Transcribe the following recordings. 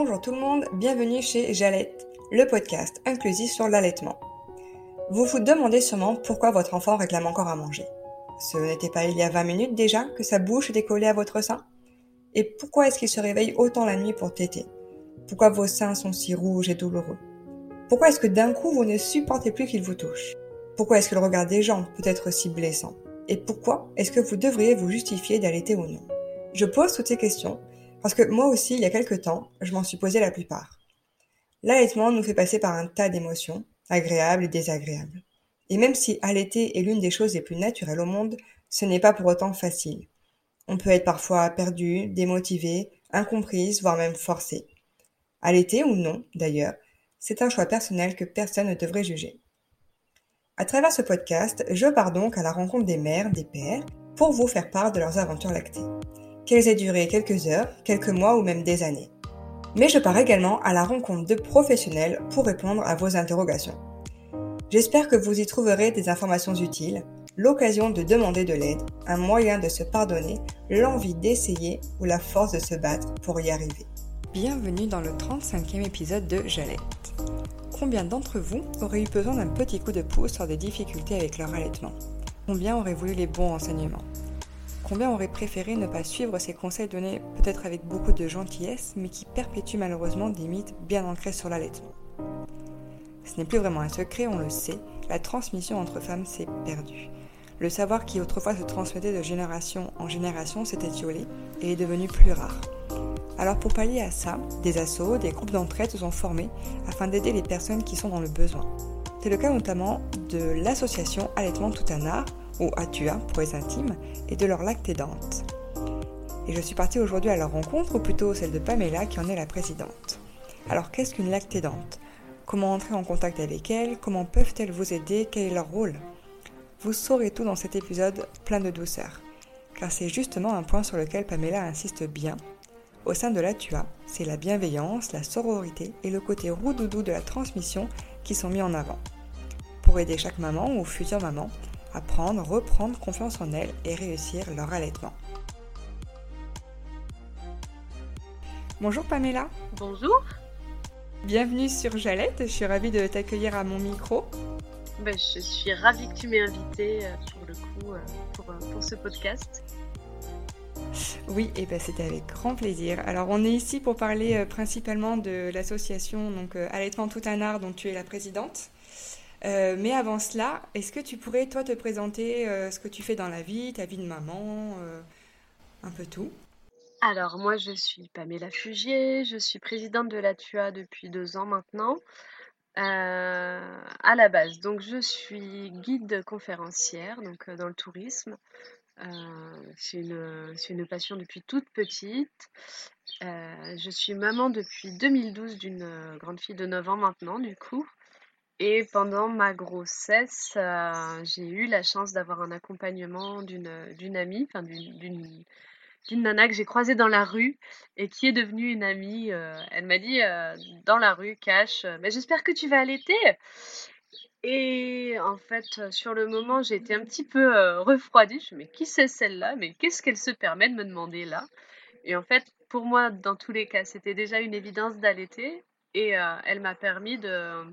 Bonjour tout le monde, bienvenue chez Jalette, le podcast inclusif sur l'allaitement. Vous vous demandez sûrement pourquoi votre enfant réclame encore à manger. Ce n'était pas il y a 20 minutes déjà que sa bouche collée à votre sein? Et pourquoi est-ce qu'il se réveille autant la nuit pour téter? Pourquoi vos seins sont si rouges et douloureux? Pourquoi est-ce que d'un coup vous ne supportez plus qu'il vous touche? Pourquoi est-ce que le regard des gens peut être si blessant? Et pourquoi est-ce que vous devriez vous justifier d'allaiter ou non? Je pose toutes ces questions parce que moi aussi, il y a quelque temps, je m'en suis posé la plupart. L'allaitement nous fait passer par un tas d'émotions, agréables et désagréables. Et même si allaiter est l'une des choses les plus naturelles au monde, ce n'est pas pour autant facile. On peut être parfois perdu, démotivé, incomprise, voire même forcé. Allaiter ou non, d'ailleurs, c'est un choix personnel que personne ne devrait juger. À travers ce podcast, je pars donc à la rencontre des mères, des pères, pour vous faire part de leurs aventures lactées qu'elles aient duré quelques heures, quelques mois ou même des années. Mais je pars également à la rencontre de professionnels pour répondre à vos interrogations. J'espère que vous y trouverez des informations utiles, l'occasion de demander de l'aide, un moyen de se pardonner, l'envie d'essayer ou la force de se battre pour y arriver. Bienvenue dans le 35e épisode de Jalette. Combien d'entre vous auraient eu besoin d'un petit coup de pouce sur des difficultés avec leur allaitement? Combien auraient voulu les bons renseignements? Combien aurait préféré ne pas suivre ces conseils donnés peut-être avec beaucoup de gentillesse, mais qui perpétuent malheureusement des mythes bien ancrés sur l'allaitement? Ce n'est plus vraiment un secret, on le sait, la transmission entre femmes s'est perdue. Le savoir qui autrefois se transmettait de génération en génération s'est étiolé et est devenu plus rare. Alors pour pallier à ça, des assos, des groupes d'entraide se sont formés afin d'aider les personnes qui sont dans le besoin. C'est le cas notamment de l'association Allaitement Tout un Art, ou Atua pour les intimes, et de leur lactédante. Et je suis partie aujourd'hui à leur rencontre, ou plutôt celle de Pamela qui en est la présidente. Alors qu'est-ce qu'une lactédante Comment entrer en contact avec elles? Comment peuvent-elles vous aider? Quel est leur rôle? Vous saurez tout dans cet épisode plein de douceur, car c'est justement un point sur lequel Pamela insiste bien. Au sein de l'Atua, c'est la bienveillance, la sororité et le côté roux-doudou de la transmission qui sont mis en avant. Pour aider chaque maman ou future maman apprendre, reprendre confiance en elles et réussir leur allaitement. Bonjour Pamela. Bonjour. Bienvenue sur Jalette, je suis ravie de t'accueillir à mon micro. Ben, je suis ravie que tu m'aies invitée euh, pour le coup euh, euh, pour, ce podcast. Oui, et ben c'était avec grand plaisir. Alors on est ici pour parler principalement de l'association donc Allaitement tout un art dont tu es la présidente. Euh, mais avant cela, est-ce que tu pourrais, toi, te présenter euh, ce que tu fais dans la vie, ta vie de maman, euh, un peu tout? Alors, moi, je suis Pamela Fugier, je suis présidente de la TUA depuis deux ans maintenant, à la base. Donc, je suis guide conférencière donc, dans le tourisme. c'est une, une, passion depuis toute petite. je suis maman depuis 2012 d'une grande fille de 9 ans maintenant, du coup. Et pendant ma grossesse, euh, j'ai eu la chance d'avoir un accompagnement d'une amie, enfin d'une nana que j'ai croisée dans la rue et qui est devenue une amie. Euh, elle m'a dit euh, dans la rue, cash, mais j'espère que tu vas allaiter. Et en fait, sur le moment, j'ai été un petit peu refroidie. Je me mais qui c'est celle-là? Mais qu'est-ce qu'elle se permet de me demander là? Et en fait, pour moi, dans tous les cas, c'était déjà une évidence d'allaiter. Et elle m'a permis de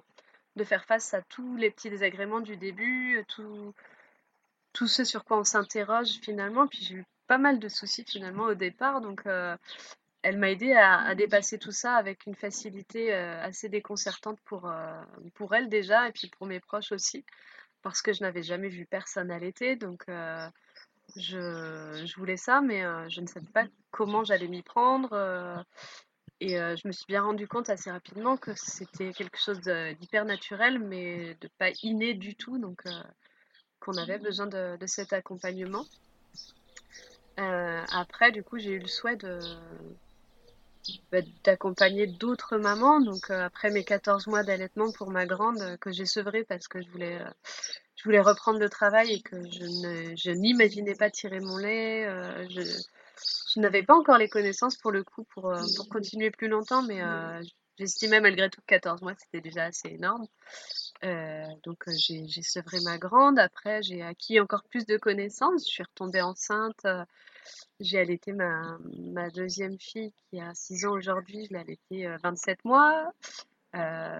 de faire face à tous les petits désagréments du début, tout, tout ce sur quoi on s'interroge finalement. Puis j'ai eu pas mal de soucis finalement au départ, donc euh, elle m'a aidé à, dépasser tout ça avec une facilité euh, assez déconcertante pour, euh, pour elle déjà et puis pour mes proches aussi, parce que je n'avais jamais vu personne allaiter, donc je, je, voulais ça, mais je ne savais pas comment j'allais m'y prendre. Et euh, je me suis bien rendu compte assez rapidement que c'était quelque chose d'hyper naturel, mais de pas inné du tout, donc euh, qu'on avait besoin de, cet accompagnement. Euh, après, du coup, j'ai eu le souhait de bah, d'accompagner d'autres mamans. Donc, après mes 14 mois d'allaitement pour ma grande, que j'ai sevré parce que je voulais, je voulais reprendre le travail et que je n'imaginais pas tirer mon lait. je, je n'avais pas encore les connaissances pour le coup pour, euh, pour continuer plus longtemps, mais euh, j'estimais malgré tout que 14 mois c'était déjà assez énorme. donc j'ai sevré ma grande. Après, j'ai acquis encore plus de connaissances. Je suis retombée enceinte. j'ai allaité ma, ma, deuxième fille qui a 6 ans aujourd'hui. Je l'ai allaitée 27 mois.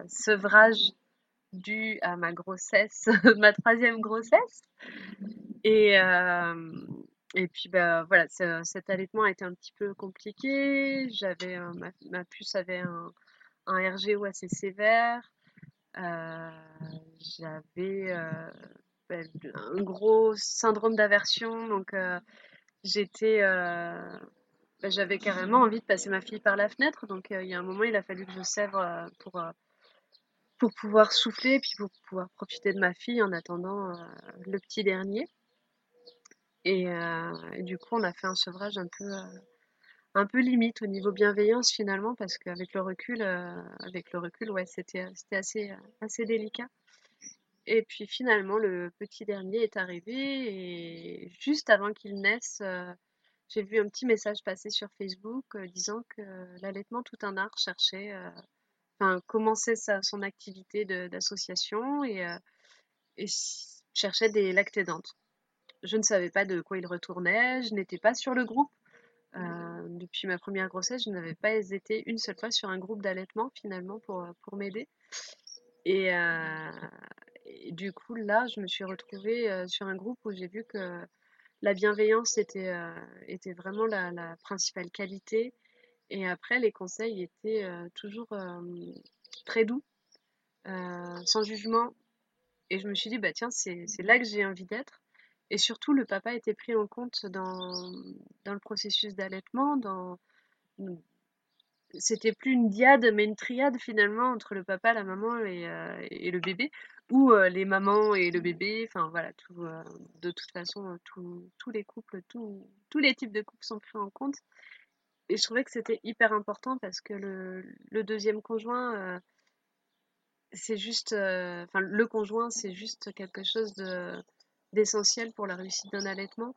sevrage dû à ma grossesse, ma troisième grossesse. Et, et puis bah, voilà, cet allaitement a été un petit peu compliqué. J'avais ma, ma, puce avait un, RGO assez sévère. Euh, j'avais euh, bah, un gros syndrome d'aversion, donc euh, bah, j'avais carrément envie de passer ma fille par la fenêtre. Donc il y a un moment, il a fallu que je sèvre pour, pour pouvoir souffler et puis pour pouvoir profiter de ma fille en attendant le petit dernier. Et, du coup, on a fait un sevrage un peu, un peu limite au niveau bienveillance finalement, parce qu'avec le recul, avec le recul, ouais, c'était, c'était assez, assez délicat. Et puis finalement, le petit dernier est arrivé et juste avant qu'il naisse, j'ai vu un petit message passer sur Facebook disant que l'allaitement tout un art cherchait, enfin, commençait sa, son activité d'association et, et cherchait des lactédantes. Je ne savais pas de quoi il retournait, je n'étais pas sur le groupe. Euh, depuis ma première grossesse, je n'avais pas hésité une seule fois sur un groupe d'allaitement finalement pour, pour m'aider. Et, euh, du coup, là, je me suis retrouvée euh, sur un groupe où j'ai vu que la bienveillance était, était vraiment la, la, principale qualité. Et après, les conseils étaient toujours très doux, sans jugement. Et je me suis dit, bah tiens, c'est là que j'ai envie d'être. Et surtout, le papa était pris en compte dans, dans le processus d'allaitement. Dans... C'était plus une diade, mais une triade finalement entre le papa, la maman et, euh, et le bébé, ou euh, les mamans et le bébé. Enfin voilà, tout, euh, de toute façon, tous les couples, tous les types de couples sont pris en compte. Et je trouvais que c'était hyper important parce que le, le deuxième conjoint, c'est juste. Enfin, le conjoint, c'est juste quelque chose de d'essentiel pour la réussite d'un allaitement.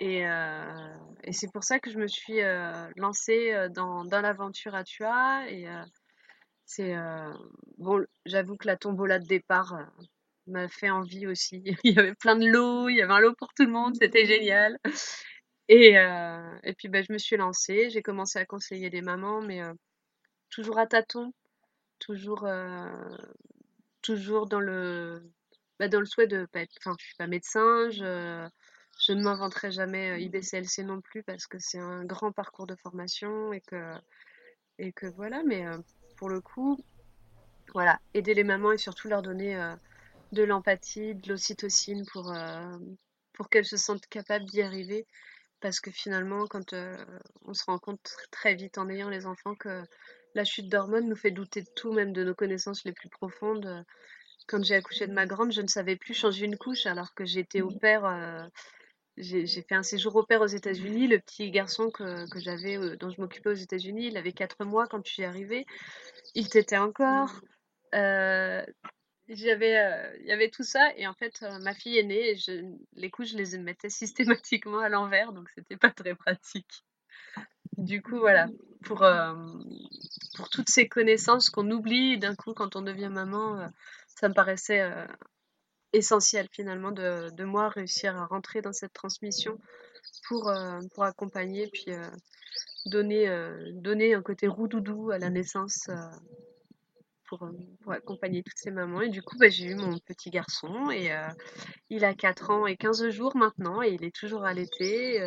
Et, euh, et c'est pour ça que je me suis euh, lancée euh, dans, dans l'aventure à Tua. Et c'est bon, j'avoue que la tombola de départ m'a fait envie aussi. il y avait plein de lots, il y avait un lot pour tout le monde, c'était génial. Et, et puis ben, je me suis lancée, j'ai commencé à conseiller des mamans, mais toujours à tâtons, toujours, toujours dans le bah, dans le souhait de pas être. Enfin, je suis pas médecin, je, je ne m'inventerai jamais euh, IBCLC non plus parce que c'est un grand parcours de formation et que, et que voilà, mais euh, pour le coup, voilà, aider les mamans et surtout leur donner euh, de l'empathie, de l'ocytocine pour, pour qu'elles se sentent capables d'y arriver. Parce que finalement, quand on se rend compte très vite en ayant les enfants que la chute d'hormones nous fait douter de tout, même de nos connaissances les plus profondes quand j'ai accouché de ma grande, je ne savais plus changer une couche alors que j'étais au père. Euh, j'ai fait un séjour au père aux États-Unis. Le petit garçon que, que j'avais, euh, dont je m'occupais aux États-Unis, il avait 4 mois quand je suis arrivée. Il t'était encore. Euh, j'avais, il y avait tout ça et en fait, ma fille est née et je, les couches, je les mettais systématiquement à l'envers, donc c'était pas très pratique. Du coup, voilà, pour, pour toutes ces connaissances qu'on oublie d'un coup quand on devient maman ça me paraissait euh, essentiel finalement de, de, moi réussir à rentrer dans cette transmission pour, euh, pour accompagner puis euh, donner, donner un côté roux-doudou à la naissance pour, pour, accompagner toutes ces mamans. Et du coup, bah, j'ai eu mon petit garçon et il a 4 ans et 15 jours maintenant et il est toujours allaité.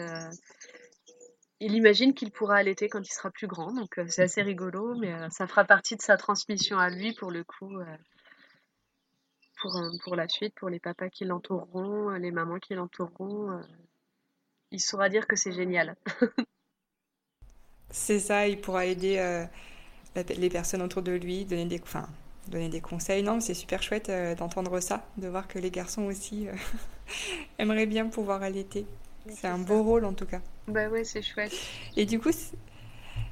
il imagine qu'il pourra allaiter quand il sera plus grand, donc c'est assez rigolo, mais ça fera partie de sa transmission à lui pour le coup pour la suite, pour les papas qui l'entoureront, euh, les mamans qui l'entoureront. Euh, il saura dire que c'est génial. c'est ça, il pourra aider les personnes autour de lui, donner des, enfin, donner des conseils. Non, c'est super chouette d'entendre ça, de voir que les garçons aussi aimeraient bien pouvoir allaiter. C'est un beau rôle en tout cas. Bah ouais, c'est chouette. Et du coup,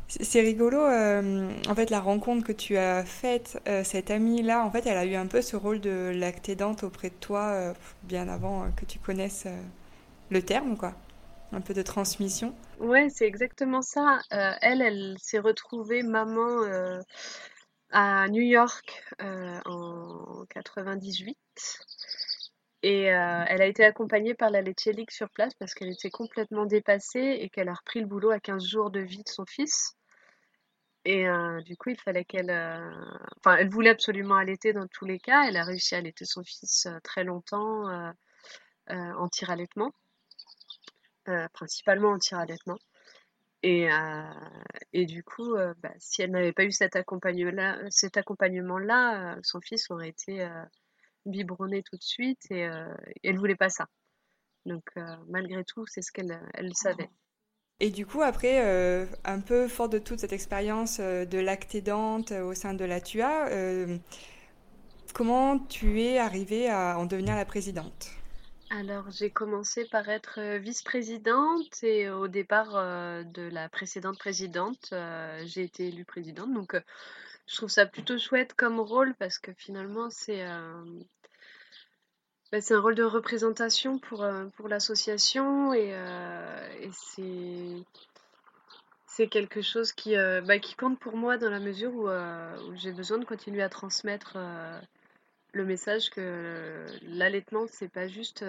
c'est rigolo, euh, en fait, la rencontre que tu as faite, euh, cette amie-là, en fait, elle a eu un peu ce rôle de lactédante auprès de toi, euh, bien avant que tu connaisses le terme, quoi. Un peu de transmission. Ouais, c'est exactement ça. elle, elle s'est retrouvée maman à New York en 98. Et elle a été accompagnée par la laitier sur place parce qu'elle était complètement dépassée et qu'elle a repris le boulot à 15 jours de vie de son fils. Et du coup, il fallait qu'elle... Enfin, elle voulait absolument allaiter dans tous les cas. Elle a réussi à allaiter son fils très longtemps en tir-allaitement. principalement en tir-allaitement. Et, du coup, bah, si elle n'avait pas eu cet cet accompagnement-là son fils aurait été biberonné tout de suite et, elle ne voulait pas ça. Donc, malgré tout, c'est ce qu'elle elle savait. Et du coup, après, euh, un peu fort de toute cette expérience euh, de lactédante euh, au sein de la TUA, comment tu es arrivée à en devenir la présidente? Alors, j'ai commencé par être vice-présidente et au départ de la précédente présidente, j'ai été élue présidente. Donc, je trouve ça plutôt chouette comme rôle parce que finalement, c'est bah, c'est un rôle de représentation pour, euh, pour l'association et, euh, c'est, quelque chose qui, euh, bah, qui compte pour moi dans la mesure où, où j'ai besoin de continuer à transmettre le message que l'allaitement, c'est pas juste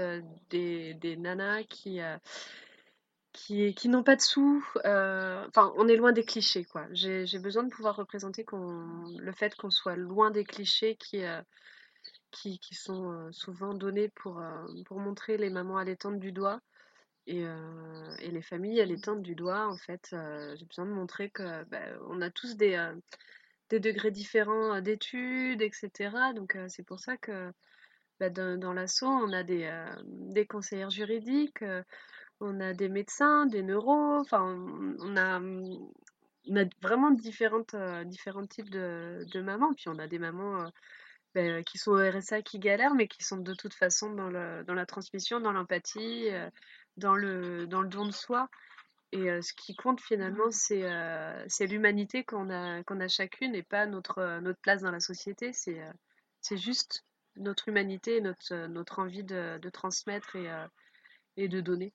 des, des nanas qui, qui, n'ont pas de sous. Enfin, on est loin des clichés, quoi. J'ai, besoin de pouvoir représenter le fait qu'on soit loin des clichés qui qui sont euh, souvent donnés pour, euh, montrer les mamans allaitantes du doigt. Et, euh, les familles allaitantes du doigt, en fait, j'ai besoin de montrer que bah, on a tous des, degrés différents d'études, etc. Donc c'est pour ça que bah, dans, dans l'assaut, on a des conseillères juridiques, on a des médecins, des neuros, enfin on a, on a vraiment différentes, différents types de, de mamans. Puis on a des mamans ben, qui sont au RSA, qui galèrent, mais qui sont de toute façon dans, le, dans la transmission, dans l'empathie, euh, dans, le, dans le don de soi. Et euh, ce qui compte finalement, c'est euh, c'est l'humanité qu'on a, qu'on a chacune et pas notre, notre place dans la société. C'est c'est juste notre humanité, notre, notre envie de, de transmettre et, et de donner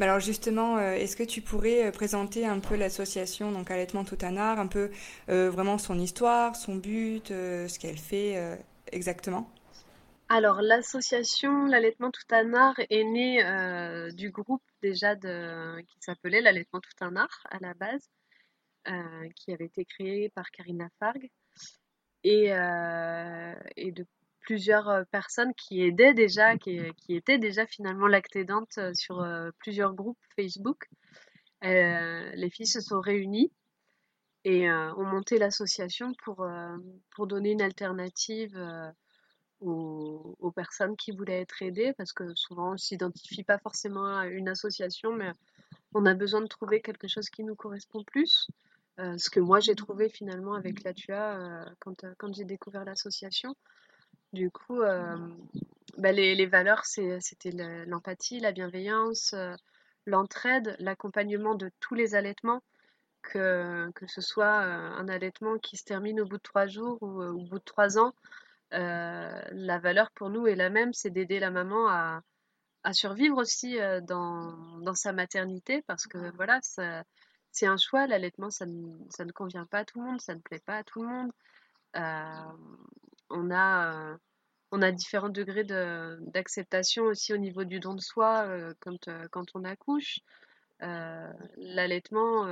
alors justement, euh, est-ce que tu pourrais euh, présenter un peu l'association donc Allaitement Tout un art, un peu euh, vraiment son histoire, son but, ce qu'elle fait exactement? Alors l'association L'Allaitement Tout un art est née du groupe déjà de, qui s'appelait L'Allaitement Tout un art à la base, qui avait été créé par Karina Farg. Et, plusieurs euh, personnes qui aidaient déjà, qui, qui étaient déjà finalement lactédantes euh, sur euh, plusieurs groupes Facebook. les filles se sont réunies et ont monté l'association pour, pour donner une alternative aux, aux, personnes qui voulaient être aidées, parce que souvent on ne s'identifie pas forcément à une association, mais on a besoin de trouver quelque chose qui nous correspond plus. ce que moi j'ai trouvé finalement avec la TUA quand, quand j'ai découvert l'association. Du coup, euh, bah, les, valeurs, c'était l'empathie, la bienveillance, euh, l'entraide, l'accompagnement de tous les allaitements, que, que ce soit euh, un allaitement qui se termine au bout de trois jours ou au bout de trois ans. la valeur pour nous est la même, c'est d'aider la maman à, survivre aussi dans, dans, sa maternité, parce que voilà, c'est un choix, l'allaitement, ça, ça, ne convient pas à tout le monde, ça ne plaît pas à tout le monde on a, euh, on a différents degrés d'acceptation aussi au niveau du don de soi euh, quand, euh, quand on accouche. L'allaitement,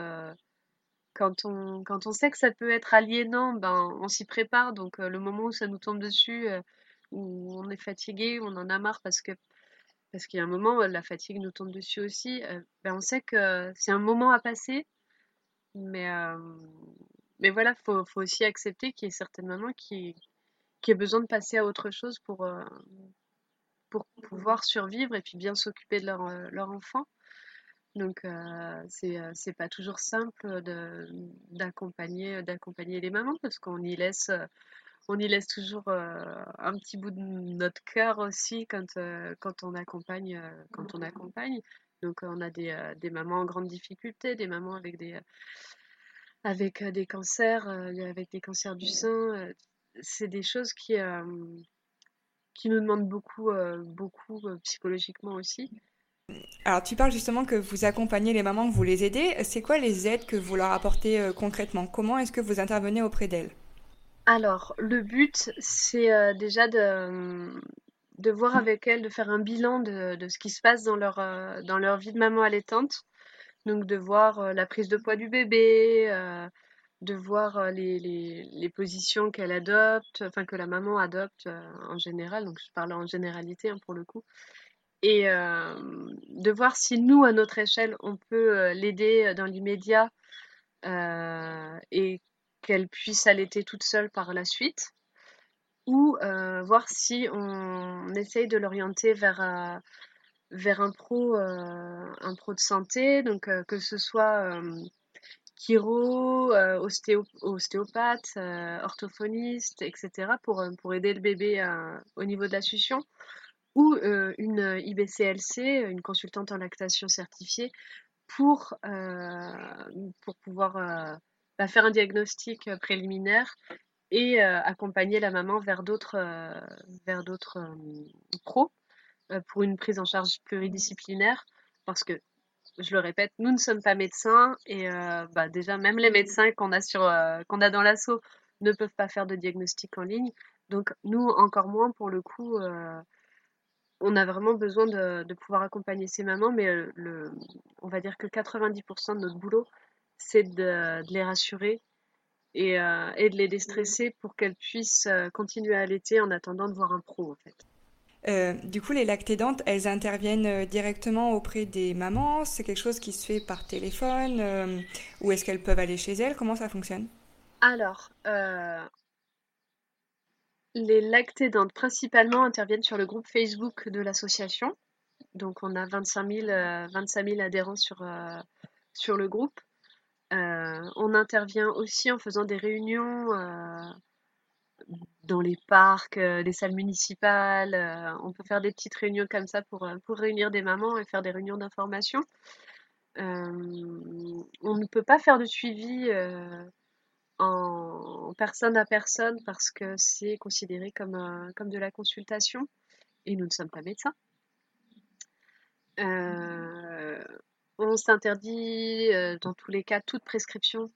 quand on, quand on sait que ça peut être aliénant, ben, on s'y prépare. Donc le moment où ça nous tombe dessus, où on est fatigué, on en a marre parce que parce qu'il y a un moment où la fatigue nous tombe dessus aussi, ben, on sait que c'est un moment à passer. Mais, mais voilà, il faut, faut, aussi accepter qu'il y ait certaines mamans qui, qui a besoin de passer à autre chose pour, euh, pour pouvoir survivre et puis bien s'occuper de leur, euh, leur enfant. Donc euh, c'est pas toujours simple d'accompagner d'accompagner les mamans parce qu'on y laisse on y laisse toujours un petit bout de notre cœur aussi quand quand on accompagne quand on accompagne. Donc on a des, des mamans en grande difficulté, des mamans avec des avec des cancers, avec des cancers du sein, c'est des choses qui, euh, qui nous demandent beaucoup, euh, beaucoup euh, psychologiquement aussi. Alors tu parles justement que vous accompagnez les mamans, que vous les aidez. C'est quoi les aides que vous leur apportez concrètement? Comment est-ce que vous intervenez auprès d'elles? Alors le but c'est déjà de, de voir avec elles, de faire un bilan de, de ce qui se passe dans leur, dans leur vie de maman allaitante. Donc de voir la prise de poids du bébé, de voir les, les, les positions qu'elle adopte, enfin que la maman adopte en général, donc je parle en généralité hein, pour le coup, et de voir si nous, à notre échelle, on peut l'aider dans l'immédiat et qu'elle puisse allaiter toute seule par la suite, ou voir si on essaye de l'orienter vers, vers un pro, un pro de santé, donc que ce soit chiro, ostéopathe, orthophoniste, etc., pour, pour aider le bébé au niveau de la succion ou une IBCLC, une consultante en lactation certifiée, pour, pour pouvoir bah, faire un diagnostic préliminaire et accompagner la maman vers d'autres vers d'autres pros pour une prise en charge pluridisciplinaire parce que je le répète, nous ne sommes pas médecins et bah, déjà même les médecins qu'on a sur qu'on a dans l'assaut ne peuvent pas faire de diagnostic en ligne. Donc nous encore moins pour le coup on a vraiment besoin de, pouvoir accompagner ces mamans, mais euh, on va dire que 90% de notre boulot, c'est de, les rassurer et, euh, de les déstresser pour qu'elles puissent euh, continuer à allaiter en attendant de voir un pro, en fait. Du coup, les lactédantes, elles interviennent directement auprès des mamans C'est quelque chose qui se fait par téléphone Ou est-ce qu'elles peuvent aller chez elles? Comment ça fonctionne? Alors, les lactédantes principalement interviennent sur le groupe Facebook de l'association. Donc on a 25 000, euh, adhérents sur, euh, sur le groupe. Euh, on intervient aussi en faisant des réunions dans les parcs, les salles municipales. on peut faire des petites réunions comme ça pour, pour réunir des mamans et faire des réunions d'information. on ne peut pas faire de suivi en personne à personne parce que c'est considéré comme, comme de la consultation et nous ne sommes pas médecins. Euh, on s'interdit euh, dans tous les cas toute prescription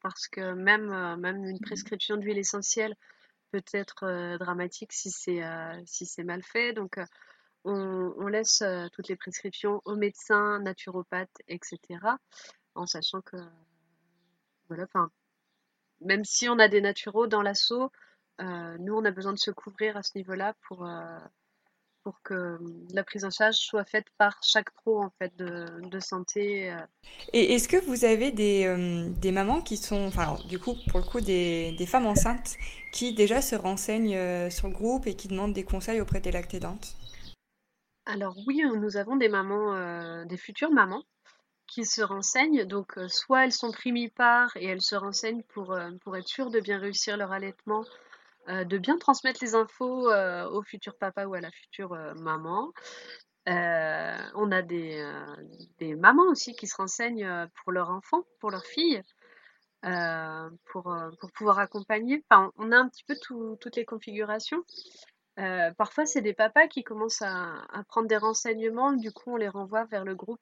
parce que même, euh, même une prescription d'huile essentielle peut être dramatique si c'est si c'est mal fait. Donc on, on laisse toutes les prescriptions aux médecins, naturopathes, etc. En sachant que voilà, enfin même si on a des naturaux dans l'assaut, euh, nous, on a besoin de se couvrir à ce niveau-là pour, euh, pour que la prise en charge soit faite par chaque pro en fait, de, de santé. Euh. Et est-ce que vous avez des, des, mamans qui sont, enfin, du coup, pour le coup, des, des femmes enceintes qui déjà se renseignent sur le groupe et qui demandent des conseils auprès des lactédantes? Alors oui, nous avons des mamans, des futures mamans qui se renseignent. Donc, euh, soit elles sont primipares et elles se renseignent pour, euh, pour être sûres de bien réussir leur allaitement, euh, de bien transmettre les infos au futur papa ou à la future maman. on a des, des, mamans aussi qui se renseignent pour leur enfant, pour leur fille. pour, pour pouvoir accompagner. Enfin, on a un petit peu toutes les configurations. parfois, c'est des papas qui commencent à, prendre des renseignements, du coup, on les renvoie vers le groupe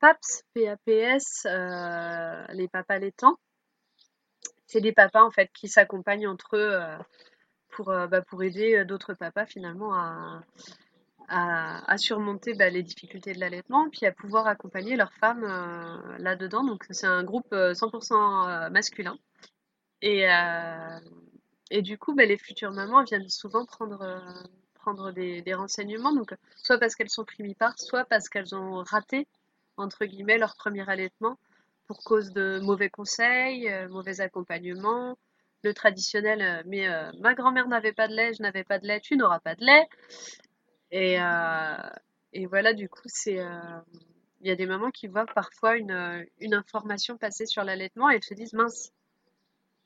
PAPS, PAPS, euh, les papas laitants. C'est des papas en fait qui s'accompagnent entre eux euh, pour, euh, bah, pour aider d'autres papas finalement à, à, surmonter bah, les difficultés de l'allaitement, puis à pouvoir accompagner leurs femmes là-dedans. Donc c'est un groupe 100% masculin. Et, et du coup, bah, les futures mamans viennent souvent prendre, prendre des, des renseignements, donc soit parce qu'elles sont primipares, soit parce qu'elles ont raté entre guillemets, leur premier allaitement pour cause de mauvais conseils, euh, mauvais accompagnement, le traditionnel, euh, mais euh, ma grand-mère n'avait pas de lait, je n'avais pas de lait, tu n'auras pas de lait. Et, et voilà, du coup, c'est il y a des mamans qui voient parfois une, une information passer sur l'allaitement et elles se disent mince,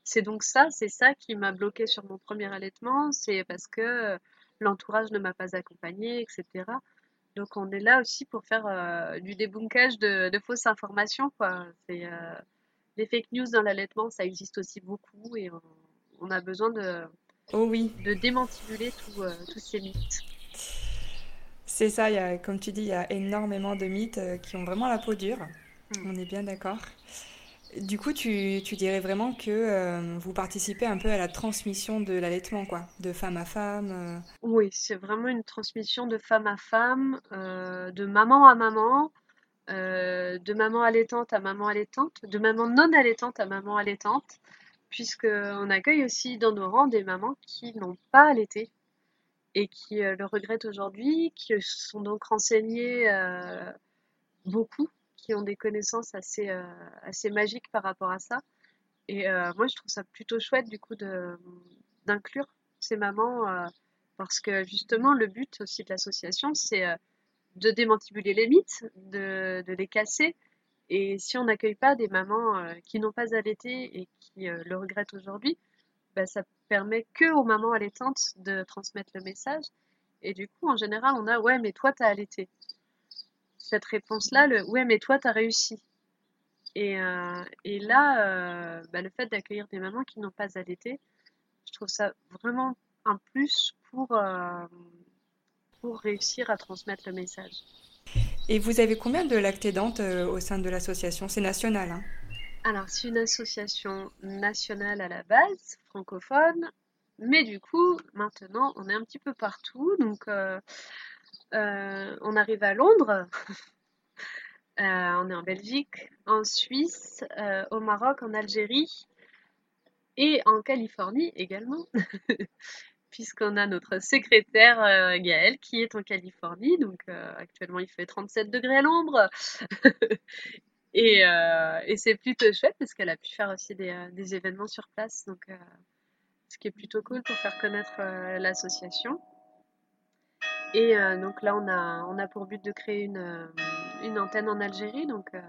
c'est donc ça, c'est ça qui m'a bloqué sur mon premier allaitement, c'est parce que l'entourage ne m'a pas accompagnée, etc. Donc on est là aussi pour faire euh, du débunkage de, fausses informations. Quoi. Euh, les fake news dans l'allaitement, ça existe aussi beaucoup et on, a besoin de, oh oui. de démantibuler euh, tous ces mythes. C'est ça, il y a, comme tu dis, il y a énormément de mythes qui ont vraiment la peau dure. Mm. On est bien d'accord. Du coup, tu, dirais vraiment que euh, vous participez un peu à la transmission de l'allaitement, quoi, de femme à femme. Euh. Oui, c'est vraiment une transmission de femme à femme, euh, de maman à maman, de maman allaitante à maman allaitante, de maman non allaitante à maman allaitante, puisqu'on accueille aussi dans nos rangs des mamans qui n'ont pas allaité et qui le regrettent aujourd'hui, qui sont donc renseignées beaucoup qui ont des connaissances assez, euh, assez magiques par rapport à ça. Et euh, moi, je trouve ça plutôt chouette, du coup, d'inclure ces mamans, euh, parce que justement, le but aussi de l'association, c'est de démantibuler les mythes, de, de, les casser. Et si on n'accueille pas des mamans qui n'ont pas allaité et qui le regrettent aujourd'hui, bah, ça permet que aux mamans allaitantes de transmettre le message. Et du coup, en général, on a ouais, mais toi, t'as allaité cette réponse-là, le ouais, mais toi, tu as réussi. Et, euh, et là, euh, bah, le fait d'accueillir des mamans qui n'ont pas allaité, je trouve ça vraiment un plus pour, euh, pour réussir à transmettre le message. Et vous avez combien de lactédantes au sein de l'association? C'est national hein Alors, c'est une association nationale à la base, francophone, mais du coup, maintenant, on est un petit peu partout. Donc, euh, on arrive à Londres, euh, on est en Belgique, en Suisse, euh, au Maroc, en Algérie et en Californie également, puisqu'on a notre secrétaire Gaël qui est en Californie, donc actuellement il fait 37 degrés à l'ombre. et, c'est plutôt chouette parce qu'elle a pu faire aussi des, des événements sur place, donc ce qui est plutôt cool pour faire connaître l'association. Et euh, donc là, on a, on a pour but de créer une, euh, une antenne en Algérie. Donc euh,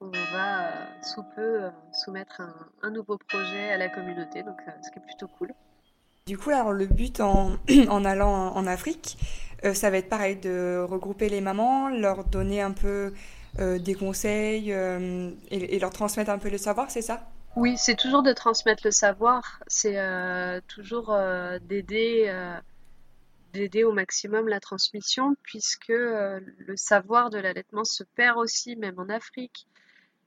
on va sous peu soumettre un, un, nouveau projet à la communauté, donc ce qui est plutôt cool. Du coup, alors le but en, en allant en Afrique, ça va être pareil de regrouper les mamans, leur donner un peu des conseils et, et, leur transmettre un peu le savoir, c'est ça? Oui, c'est toujours de transmettre le savoir, c'est toujours d'aider d'aider au maximum la transmission, puisque euh, le savoir de l'allaitement se perd aussi, même en Afrique,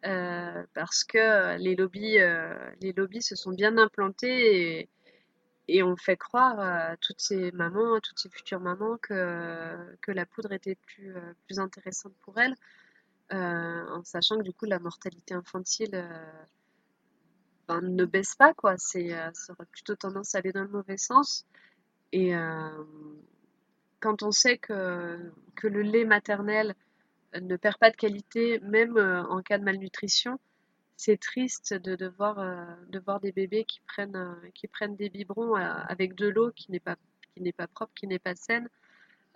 euh, parce que les lobbies, euh, les lobbies se sont bien implantés et, et on fait croire à toutes ces mamans, à toutes ces futures mamans, que, que la poudre était plus, plus intéressante pour elles, en sachant que du coup la mortalité infantile ben, ne baisse pas, quoi. C'est, ça aurait plutôt tendance à aller dans le mauvais sens. Et euh, quand on sait que, que le lait maternel ne perd pas de qualité, même euh, en cas de malnutrition, c'est triste de, de, voir, euh, de voir des bébés qui prennent, qui prennent des biberons avec de l'eau qui n'est pas, pas propre, qui n'est pas saine,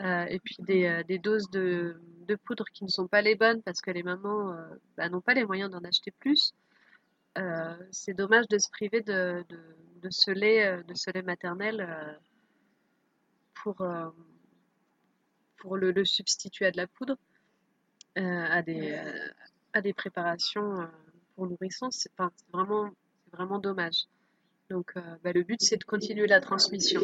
et puis des, des doses de, de, poudre qui ne sont pas les bonnes parce que les mamans bah, n'ont pas les moyens d'en acheter plus. c'est dommage de se priver de, de, ce, lait, de ce lait maternel pour, euh, pour le, substituer à de la poudre, euh, à, des, euh, à des préparations pour nourrissons. C'est vraiment, vraiment dommage. Donc bah, le but, c'est de continuer la transmission.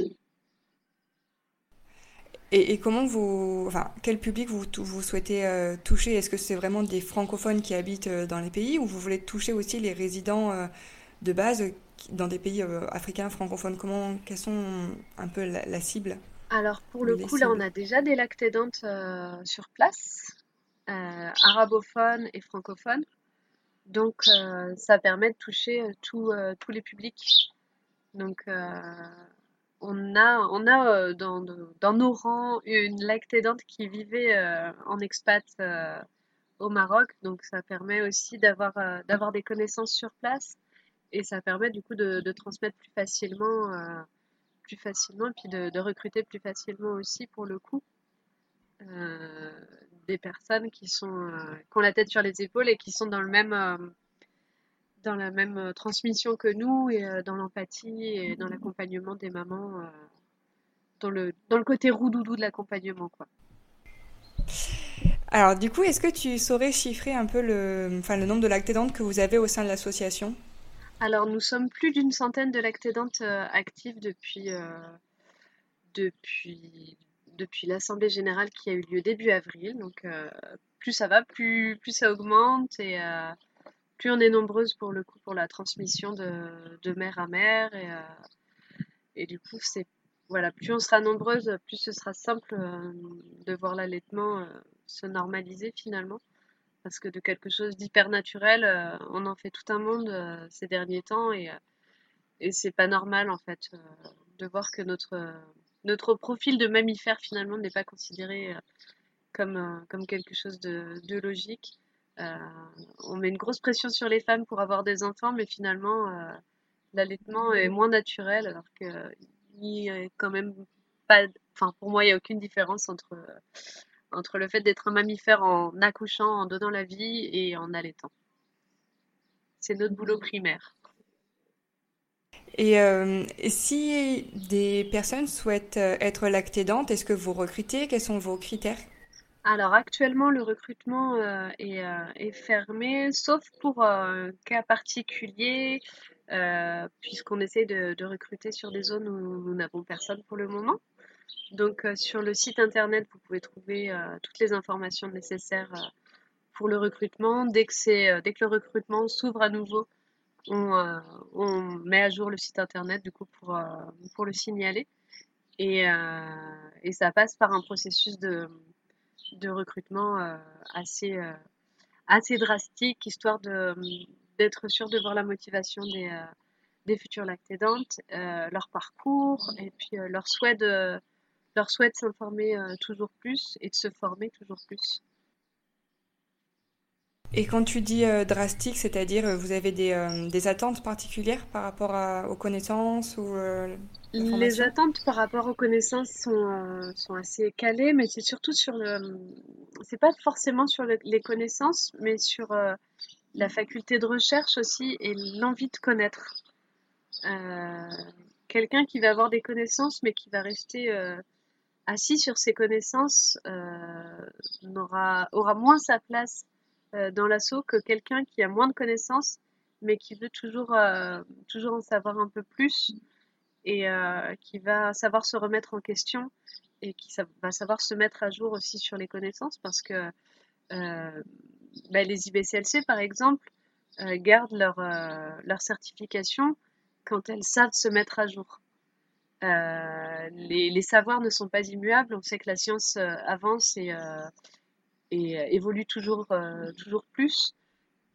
Et, comment vous, enfin, quel public vous, vous souhaitez toucher? Est-ce que c'est vraiment des francophones qui habitent dans les pays ou vous voulez toucher aussi les résidents de base dans des pays africains francophones? Comment, quelles sont un peu la cible? Alors pour le coup, là, on a déjà des lactédantes euh, sur place, euh, arabophones et francophones. Donc euh, ça permet de toucher tous les publics. Donc on a, on a dans, dans, nos rangs une lactédante qui vivait en expat au Maroc. Donc ça permet aussi d'avoir d'avoir des connaissances sur place et ça permet du coup de, de transmettre plus facilement plus facilement, et puis de, recruter plus facilement aussi pour le coup euh, des personnes qui sont euh, qui ont la tête sur les épaules et qui sont dans le même euh, dans la même transmission que nous et dans l'empathie et dans l'accompagnement des mamans dans le dans le côté roux-doudou de l'accompagnement quoi. Alors du coup, est-ce que tu saurais chiffrer un peu le, nombre de lactédantes que vous avez au sein de l'association? Alors, nous sommes plus d'une centaine de lactédantes euh, actives depuis, euh, depuis l'Assemblée générale qui a eu lieu début avril. Donc plus ça va, plus, plus ça augmente et plus on est nombreuses pour le coup pour la transmission de, de mère à mère. Et, et du coup, c'est voilà, plus on sera nombreuses, plus ce sera simple de voir l'allaitement se normaliser finalement. Parce que de quelque chose d'hyper naturel, on en fait tout un monde ces derniers temps et, et c'est pas normal en fait de voir que notre, notre profil de mammifère finalement n'est pas considéré euh, comme, euh, comme quelque chose de, de logique. Euh, on met une grosse pression sur les femmes pour avoir des enfants, mais finalement, l'allaitement est moins naturel, alors qu'il n'y a quand même pas. Enfin, pour moi, il n'y a aucune différence entre, entre le fait d'être un mammifère en accouchant, en donnant la vie et en allaitant. C'est notre boulot primaire. Euh, et, si des personnes souhaitent euh, être lactédantes, est-ce que vous recrutez? Quels sont vos critères? Alors actuellement, le recrutement euh, est, fermé, sauf pour un cas particulier, puisqu'on essaie de, recruter sur des zones où nous n'avons personne pour le moment. Donc sur le site internet, vous pouvez trouver toutes les informations nécessaires pour le recrutement. Dès que, dès que le recrutement s'ouvre à nouveau, euh, on, met à jour le site internet du coup pour, euh, pour le signaler. Et, euh, et, ça passe par un processus de, de recrutement assez, assez drastique, histoire d'être sûr de voir la motivation des, des futures lactédantes, leur parcours et puis leur souhait de, leur souhait de s'informer toujours plus et de se former toujours plus. Et quand tu dis euh, drastique, c'est-à-dire euh, vous avez des, euh, des, attentes particulières par rapport aux connaissances ou Les attentes par rapport aux connaissances sont, sont assez calées, mais c'est surtout sur le. C'est pas forcément sur les connaissances, mais sur la faculté de recherche aussi et l'envie de connaître. Quelqu'un qui va avoir des connaissances, mais qui va rester assis sur ses connaissances, aura, aura moins sa place euh, dans l'assaut que quelqu'un qui a moins de connaissances, mais qui veut toujours, euh, toujours en savoir un peu plus et euh, qui va savoir se remettre en question et qui va savoir se mettre à jour aussi sur les connaissances parce que bah, les IBCLC, par exemple, gardent leur, leur certification quand elles savent se mettre à jour. Les, les, savoirs ne sont pas immuables. On sait que la science avance et, euh, évolue toujours, euh, toujours plus.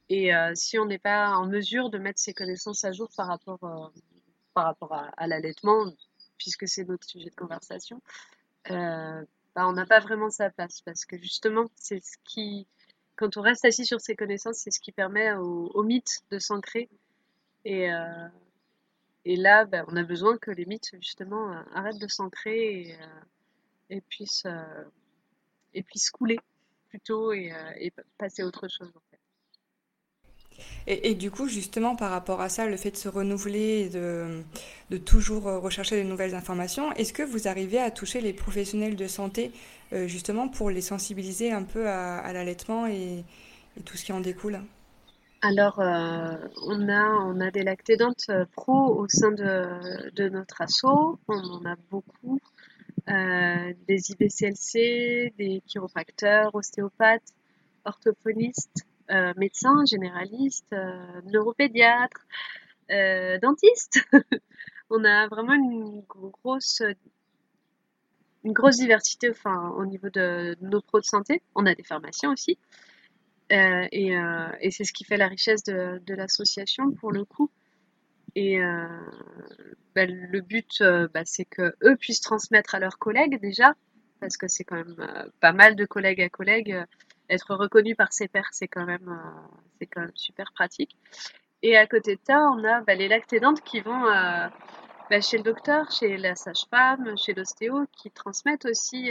Et euh, si on n'est pas en mesure de mettre ses connaissances à jour par rapport, par rapport à, l'allaitement, puisque c'est notre sujet de conversation, bah, on n'a pas vraiment sa place. Parce que justement, c'est ce qui, quand on reste assis sur ses connaissances, c'est ce qui permet au, mythe de s'ancrer. Et, et là, bah, on a besoin que les mythes, justement, arrêtent de s'ancrer et, et, puissent, et puissent couler plutôt et, euh, et, passer à autre chose. En. Et, et, du coup, justement, par rapport à ça, le fait de se renouveler, de, de toujours rechercher de nouvelles informations, est-ce que vous arrivez à toucher les professionnels de santé, euh, justement, pour les sensibiliser un peu à, l'allaitement et, et, tout ce qui en découle? Alors, euh, on, a, on a des lactédantes pro au sein de, de notre asso, on en a beaucoup. Euh, des IBCLC, des chiropracteurs, ostéopathes, orthophonistes, euh, médecins, généralistes, euh, neuropédiatres, dentistes. On a vraiment une grosse, une grosse diversité enfin, au niveau de, nos pros de santé. On a des pharmaciens aussi. Et, c'est ce qui fait la richesse de, de l'association pour le coup. Et euh, bah, le but, euh, bah, c'est que eux puissent transmettre à leurs collègues déjà, parce que c'est quand même euh, pas mal de collègues à collègues. être reconnu par ses pairs, c'est quand même, c'est quand même super pratique. Et à côté de ça, on a bah, les lactédantes qui vont chez le docteur, chez la sage-femme, chez l'ostéo, qui transmettent aussi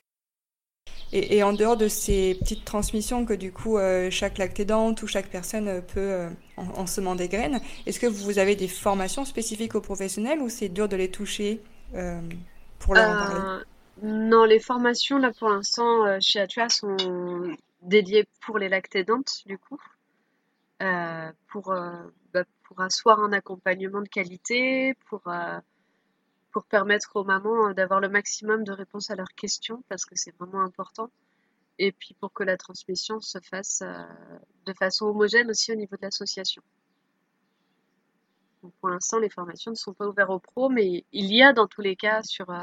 et, en dehors de ces petites transmissions que du coup euh, chaque lactédante ou chaque personne euh, peut euh, en, semer des graines, est-ce que vous avez des formations spécifiques aux professionnels ou c'est dur de les toucher pour leur en parler? Non, les formations là pour l'instant chez Atua sont dédiées pour les lactédantes du coup, pour, bah, pour asseoir un accompagnement de qualité, pour pour permettre aux mamans d'avoir le maximum de réponses à leurs questions, parce que c'est vraiment important. Et puis pour que la transmission se fasse de façon homogène aussi au niveau de l'association. Pour l'instant, les formations ne sont pas ouvertes aux pros, mais il y a dans tous les cas sur,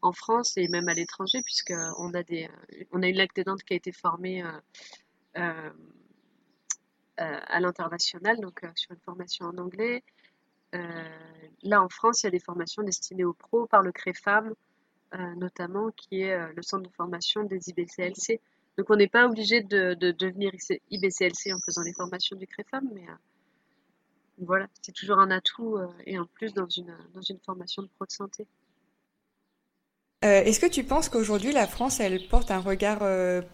en France et même à l'étranger, puisqu'on a, des, on a une lactédante qui a été formée euh, à l'international, donc euh, sur une formation en anglais. Euh, là, en France, il y a des formations destinées aux pros par le CREFAM, notamment, qui est le centre de formation des IBCLC. Donc, on n'est pas obligé de, devenir IBCLC en faisant les formations du CREFAM, mais voilà, c'est toujours un atout et un plus dans une, dans une formation de pro de santé. Est-ce que tu penses qu'aujourd'hui la France, elle porte un regard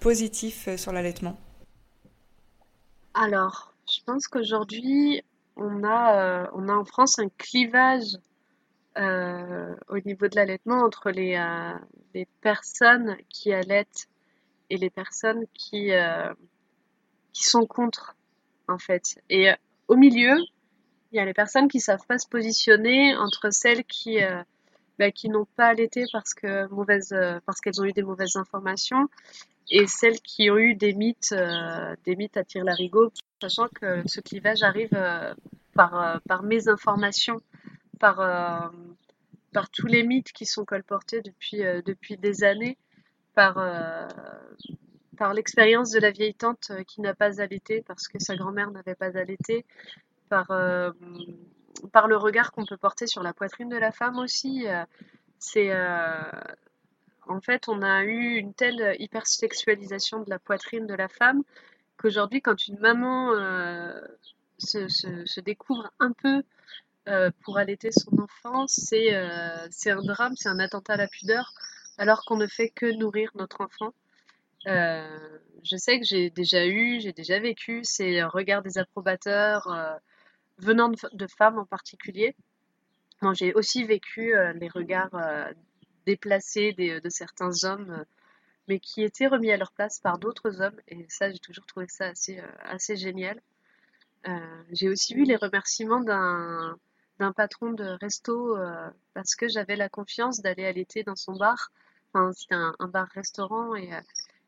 positif sur l'allaitement? Alors, je pense qu'aujourd'hui, on a, euh, on a en France un clivage euh, au niveau de l'allaitement entre les, euh, les personnes qui allaitent et les personnes qui, qui sont contre, en fait. Et au milieu, il y a les personnes qui savent pas se positionner entre celles qui, bah, qui n'ont pas allaité parce que mauvaise, parce qu'elles ont eu des mauvaises informations et celles qui ont eu des mythes, euh, des mythes à la larigot, sachant que ce clivage arrive euh, par, euh, par mes informations, par, par tous les mythes qui sont colportés depuis, depuis des années, par, par l'expérience de la vieille tante qui n'a pas allaité parce que sa grand-mère n'avait pas allaité, par, par le regard qu'on peut porter sur la poitrine de la femme aussi. c'est en fait, on a eu une telle hypersexualisation de la poitrine de la femme qu'aujourd'hui, quand une maman euh, se, découvre un peu euh, pour allaiter son enfant, euh, c'est un drame, c'est un attentat à la pudeur, alors qu'on ne fait que nourrir notre enfant. je sais que j'ai déjà eu, j'ai déjà vécu ces regards des approbateurs venant de, femmes en particulier. j'ai aussi vécu les regards déplacés de certains hommes, mais qui étaient remis à leur place par d'autres hommes. Et ça, j'ai toujours trouvé ça assez, euh, assez génial. Euh, j'ai aussi eu les remerciements d'un patron de resto parce que j'avais la confiance d'aller allaiter dans son bar. Enfin, c'était un, bar-restaurant et,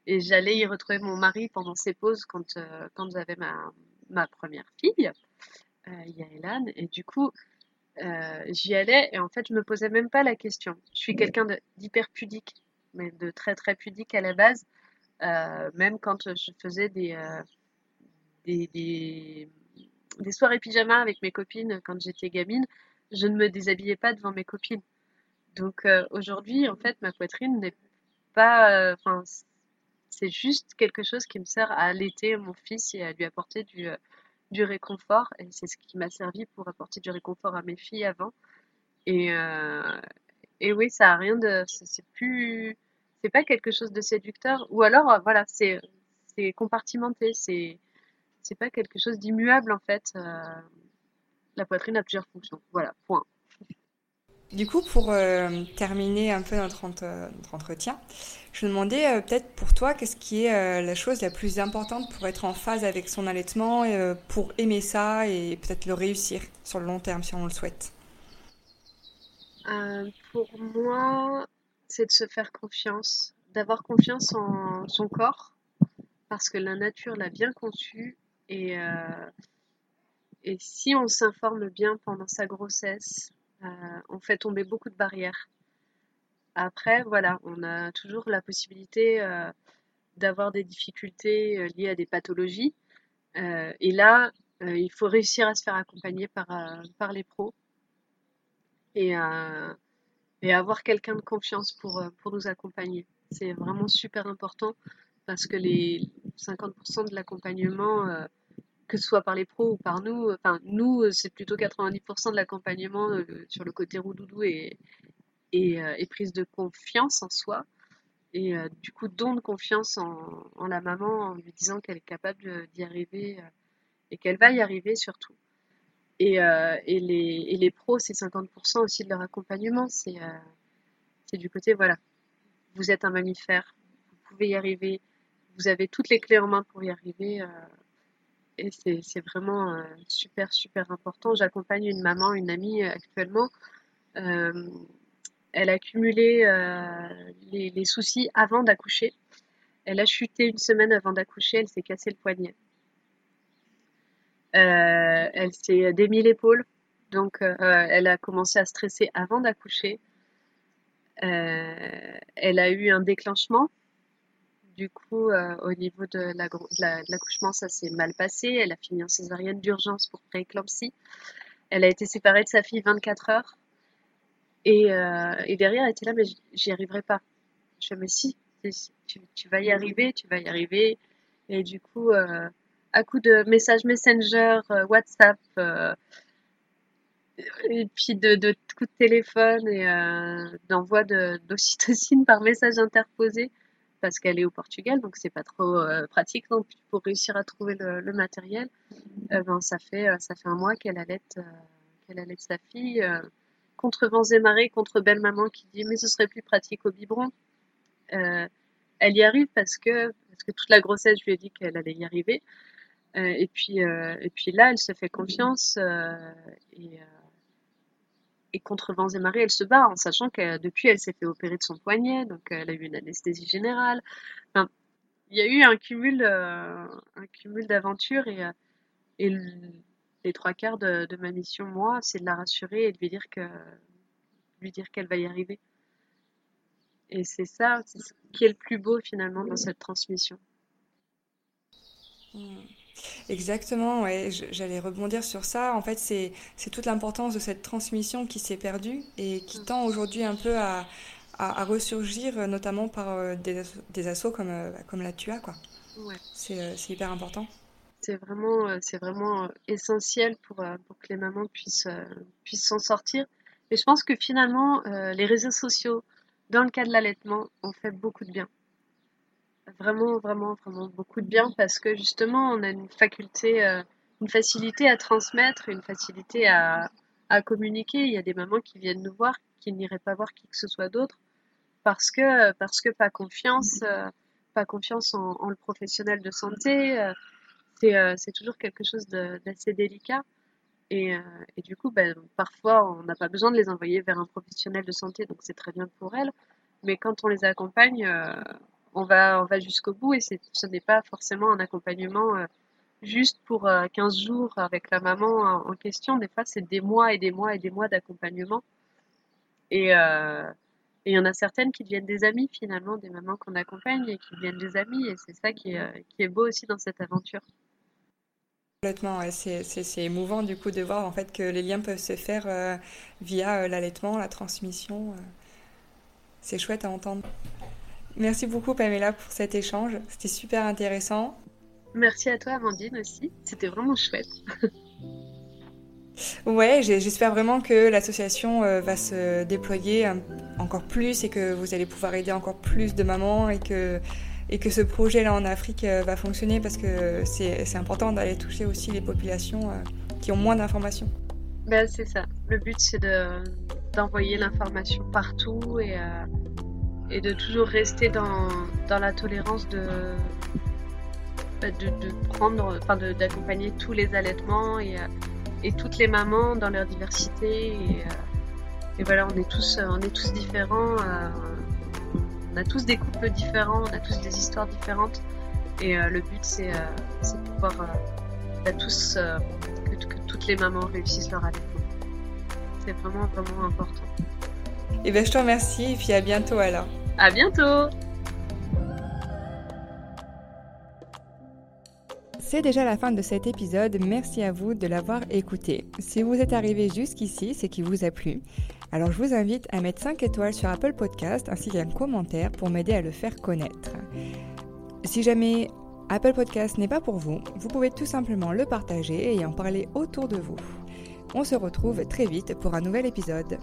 et j'allais y retrouver mon mari pendant ses pauses quand, quand j'avais ma, ma première fille, Yaelan. Et du coup, euh, j'y allais et en fait, je me posais même pas la question. Je suis quelqu'un d'hyper pudique, mais de très très pudique à la base. Euh, même quand je faisais des, euh, des, des, des, soirées pyjama avec mes copines quand j'étais gamine, je ne me déshabillais pas devant mes copines. Donc aujourd'hui, en fait, ma poitrine n'est pas. Enfin, c'est juste quelque chose qui me sert à allaiter mon fils et à lui apporter du du réconfort et c'est ce qui m'a servi pour apporter du réconfort à mes filles avant. Et, euh, et oui, ça a rien de. C'est plus. C'est pas quelque chose de séducteur. Ou alors, euh, voilà, c'est compartimenté. C'est c'est pas quelque chose d'immuable en fait. Euh, la poitrine a plusieurs fonctions. Voilà, point. Du coup, pour euh, terminer un peu notre, entretien, je me demandais euh, peut-être pour toi, qu'est-ce qui est la chose la plus importante pour être en phase avec son allaitement, et, pour aimer ça et peut-être le réussir sur le long terme si on le souhaite? Pour moi, c'est de se faire confiance, d'avoir confiance en son corps, parce que la nature l'a bien conçu et, et si on s'informe bien pendant sa grossesse, euh, on fait tomber beaucoup de barrières. Après, voilà, on a toujours la possibilité euh, d'avoir des difficultés euh, liées à des pathologies. et là, il faut réussir à se faire accompagner par, par les pros et, et avoir quelqu'un de confiance pour, pour nous accompagner. C'est vraiment super important parce que les 50% de l'accompagnement que ce soit par les pros ou par nous. Enfin, nous, euh, c'est plutôt 90% de l'accompagnement euh, sur le côté roudoudou et, et, euh, et, prise de confiance en soi. Et du coup, don de confiance en, en, la maman en lui disant qu'elle est capable d'y arriver et qu'elle va y arriver surtout. Et, et, les, les pros, c'est 50% aussi de leur accompagnement. C'est du côté, voilà, vous êtes un mammifère, vous pouvez y arriver, vous avez toutes les clés en main pour y arriver et c'est vraiment euh, super, super important. J'accompagne une maman, une amie euh, actuellement, euh, elle a cumulé les, soucis avant d'accoucher. Elle a chuté une semaine avant d'accoucher, elle s'est cassé le poignet. Elle s'est démis l'épaule, donc elle a commencé à stresser avant d'accoucher. elle a eu un déclenchement du coup, euh, au niveau de l'accouchement, ça s'est mal passé. Elle a fini en césarienne d'urgence pour prééclampsie. Elle a été séparée de sa fille 24 heures. Et, euh, derrière, elle était là, mais j'y arriverai pas. Je fais, mais si, tu, vas y arriver, tu vas y arriver. Et du coup, euh, à coup de messages Messenger, WhatsApp, et puis de, de coups de téléphone et d'envoi d'ocytocine par message interposé, parce qu'elle est au Portugal, donc c'est pas trop euh, pratique non plus pour réussir à trouver le, matériel. Euh, ben, ça, fait, euh, ça fait un mois qu'elle allait, qu'elle allait sa fille contre vents et marées, contre belle maman qui dit mais ce serait plus pratique au biberon. elle y arrive parce que, parce que toute la grossesse, je lui ai dit qu'elle allait y arriver. Et, puis, et puis là, elle se fait confiance et et contre vents et marées, elle se bat en sachant que depuis, elle s'est fait opérer de son poignet, donc elle a eu une anesthésie générale. Il y a eu un cumul, euh, un cumul d'aventures et, euh, les trois quarts de, ma mission, moi, c'est de la rassurer et de lui dire que lui dire qu'elle va y arriver. Et c'est ça, qui est le plus beau finalement dans cette transmission. Mmh. Exactement, ouais, j'allais rebondir sur ça. En fait, c'est toute l'importance de cette transmission qui s'est perdue et qui mm. tend aujourd'hui un peu à, à, ressurgir, notamment par euh, des, des assauts comme, euh, comme la TUA. Quoi. Ouais. Euh, c'est hyper important. C'est vraiment, essentiel pour, pour que les mamans puissent puissent s'en sortir. Et je pense que finalement, les réseaux sociaux, dans le cas de l'allaitement, ont fait beaucoup de bien vraiment, vraiment, vraiment beaucoup de bien parce que justement, on a une faculté, euh, une facilité à transmettre, une facilité à, à, communiquer. Il y a des mamans qui viennent nous voir, qui n'iraient pas voir qui que ce soit d'autre parce que, parce que pas confiance, euh, pas confiance en, en, le professionnel de santé. Euh, c'est toujours quelque chose d'assez délicat. Et, et, du coup, ben, parfois, on n'a pas besoin de les envoyer vers un professionnel de santé, donc c'est très bien pour elles. Mais quand on les accompagne, on va, on va jusqu'au bout et ce n'est pas forcément un accompagnement euh, juste pour 15 euh, jours avec la maman en, question. Des fois, c'est des mois et des mois et des mois d'accompagnement. Euh, et il y en a certaines qui deviennent des amies finalement, des mamans qu'on accompagne et qui deviennent des amies. Et c'est ça qui est, est beau aussi dans cette aventure. Complètement, c'est émouvant du coup de voir en fait que les liens peuvent se faire via l'allaitement, la transmission. c'est chouette à entendre. Merci beaucoup Pamela pour cet échange, c'était super intéressant. Merci à toi Amandine aussi, c'était vraiment chouette. ouais, j'espère vraiment que l'association euh, va se déployer encore plus et que vous allez pouvoir aider encore plus de mamans et que, et que ce projet-là en Afrique euh, va fonctionner parce que c'est important d'aller toucher aussi les populations euh, qui ont moins d'informations. Ben, c'est ça, le but c'est d'envoyer l'information partout et et de toujours rester dans, dans la tolérance de, bah, de, de prendre, enfin d'accompagner tous les allaitements et, euh, et, toutes les mamans dans leur diversité. Et, euh, et, voilà, on est tous, on est tous différents, euh, on a tous des couples différents, on a tous des histoires différentes. Et le but, c'est de pouvoir bah, tous, que, que toutes les mamans réussissent leur allaitement. C'est vraiment, vraiment important. Et eh ben, je te remercie et puis à bientôt alors. À bientôt C'est déjà la fin de cet épisode, merci à vous de l'avoir écouté. Si vous êtes arrivé jusqu'ici, c'est qu'il vous a plu. Alors je vous invite à mettre 5 étoiles sur Apple Podcast ainsi qu'un commentaire pour m'aider à le faire connaître. Si jamais Apple Podcast n'est pas pour vous, vous pouvez tout simplement le partager et en parler autour de vous. On se retrouve très vite pour un nouvel épisode.